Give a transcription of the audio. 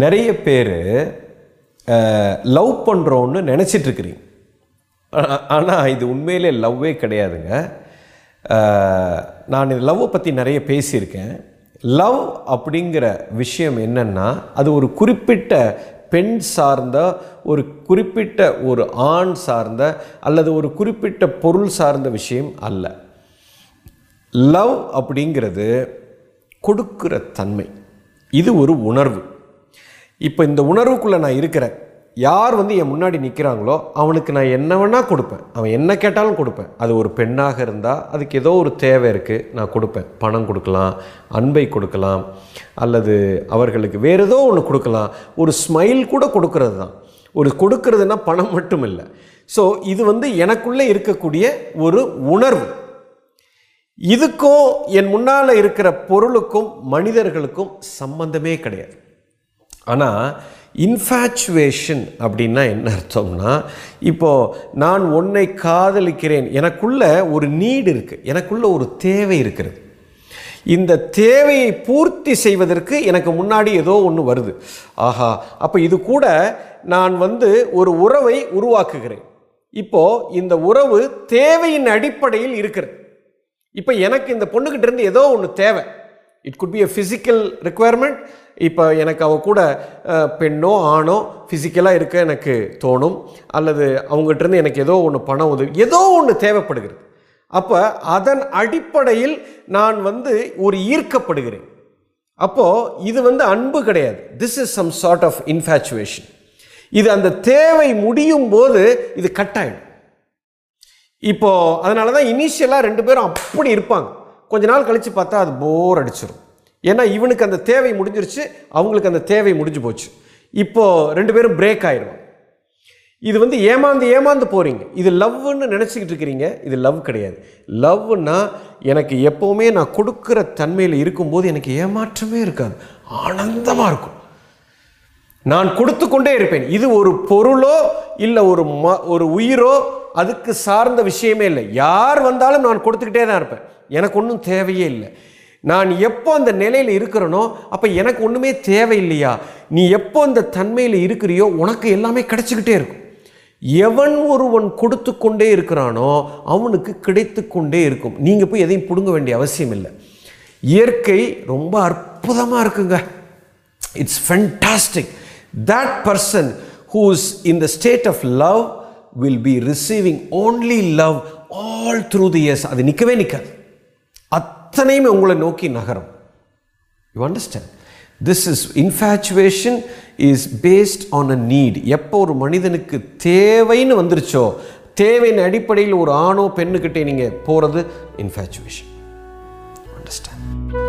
நிறைய பேர் லவ் பண்ணுறோன்னு நினச்சிட்ருக்குறீங்க ஆனால் இது உண்மையிலே லவ்வே கிடையாதுங்க. நான் இது லவ்வை பற்றி நிறைய பேசியிருக்கேன். லவ் அப்படிங்கிற விஷயம் என்னென்னா அது ஒரு குறிப்பிட்ட பெண் சார்ந்த ஒரு குறிப்பிட்ட ஒரு ஆண் சார்ந்த அல்லது ஒரு குறிப்பிட்ட பொருள் சார்ந்த விஷயம் அல்ல. லவ் அப்படிங்கிறது கொடுக்கிற தன்மை. இது ஒரு உணர்வு. இப்போ இந்த உணர்வுக்குள்ளே நான் இருக்கிறேன். யார் வந்து என் முன்னாடி நிற்கிறாங்களோ அவனுக்கு நான் என்ன வேணால் கொடுப்பேன். அவன் என்ன கேட்டாலும் கொடுப்பேன். அது ஒரு பெண்ணாக இருந்தால் அதுக்கு ஏதோ ஒரு தேவை இருக்குது நான் கொடுப்பேன். பணம் கொடுக்கலாம் அன்பை கொடுக்கலாம் அல்லது அவர்களுக்கு வேறு ஏதோ ஒன்று கொடுக்கலாம். ஒரு ஸ்மைல் கூட கொடுக்கறது தான். ஒரு கொடுக்கறதுனா பணம் மட்டும் இல்லை. ஸோ இது வந்து எனக்குள்ளே இருக்கக்கூடிய ஒரு உணர்வு. இதுக்கும் என் முன்னால் இருக்கிற பொருளுக்கும் மனிதர்களுக்கும் சம்பந்தமே கிடையாது. ஆனால் இன்ஃபேச்சுவேஷன் அப்படின்னா என்ன அர்த்தம்னா இப்போது நான் உன்னை காதலிக்கிறேன் எனக்குள்ள ஒரு நீடு இருக்குது எனக்குள்ள ஒரு தேவை இருக்கிறது. இந்த தேவையை பூர்த்தி செய்வதற்கு எனக்கு முன்னாடி ஏதோ ஒன்று வருது. ஆஹா அப்போ இது கூட நான் வந்து ஒரு உறவை உருவாக்குகிறேன். இப்போது இந்த உறவு தேவையின் அடிப்படையில் இருக்கிறது. இப்போ எனக்கு இந்த பொண்ணுக்கிட்டேருந்து ஏதோ ஒன்று தேவை. It could be a physical requirement இப்போ எனக்கு அவ கூட பெண்ணோ ஆணோ ஃபிசிக்கலாக இருக்க எனக்கு தோணும். அல்லது அவங்ககிட்ட இருந்து எனக்கு ஏதோ ஒன்று பணம் உதவி ஏதோ ஒன்று தேவைப்படுகிறது. அப்போ அதன் அடிப்படையில் நான் வந்து ஒரு ஈர்க்கப்படுகிறேன். அப்போது இது வந்து அன்பு கிடையாது. This is some sort of infatuation இது அந்த தேவை முடியும் போது இது கட் ஆயிடும். இப்போது அதனால தான் இனிஷியலாக ரெண்டு பேரும் அப்படி இருப்பாங்க. கொஞ்ச நாள் கழித்து பார்த்தா அது போர் அடிச்சிடும் ஏன்னா இவனுக்கு அந்த தேவை முடிஞ்சிருச்சு அவங்களுக்கு அந்த தேவை முடிஞ்சு போச்சு. இப்போ ரெண்டு பேரும் பிரேக் ஆயிடுவாங்க இது வந்து ஏமாந்து ஏமாந்து போகிறீங்க இது லவ்னு நினச்சிக்கிட்டு இருக்கிறீங்க இது லவ் கிடையாது. லவ்னா எனக்கு எப்போவுமே நான் கொடுக்குற தன்மையில் இருக்கும்போது எனக்கு ஏமாற்றமே இருக்காது. ஆனந்தமாக இருக்கும். நான் கொடுத்து கொண்டே இருப்பேன். இது ஒரு பொருளோ இல்லை ஒரு ம ஒரு உயிரோ அதுக்கு சார்ந்த விஷயமே இல்லை. யார் வந்தாலும் நான் கொடுத்துக்கிட்டே தான் இருப்பேன். எனக்கு ஒன்றும் தேவையே இல்லை. நான் எப்போ அந்த நிலையில் இருக்கிறேனோ அப்போ எனக்கு ஒன்றுமே தேவையில்லையா? நீ எப்போ அந்த தன்மையில் இருக்கிறியோ உனக்கு எல்லாமே கிடைச்சிக்கிட்டே இருக்கும். எவன் ஒருவன் கொடுத்து கொண்டே இருக்கிறானோ அவனுக்கு கிடைத்து கொண்டே இருக்கும். நீங்கள் போய் எதையும் பிடுங்க வேண்டிய அவசியம் இல்லை. இயற்கை ரொம்ப அற்புதமாக இருக்குங்க. It's fantastic that person who's in the state of love will be receiving only love all through the years அது நிற்கவே நிற்காது அத்தனையுமே உங்களை நோக்கி நகரும். You understand this is infatuation is based on a need எப்போ ஒரு மனிதனுக்கு தேவைன்னு வந்துருச்சோ தேவையின் அடிப்படையில் ஒரு ஆணோ பெண்ணுக்கிட்டே நீங்கள் போகிறது இன்ஃபேச்சுவேஷன் அண்டர்ஸ்டாண்ட்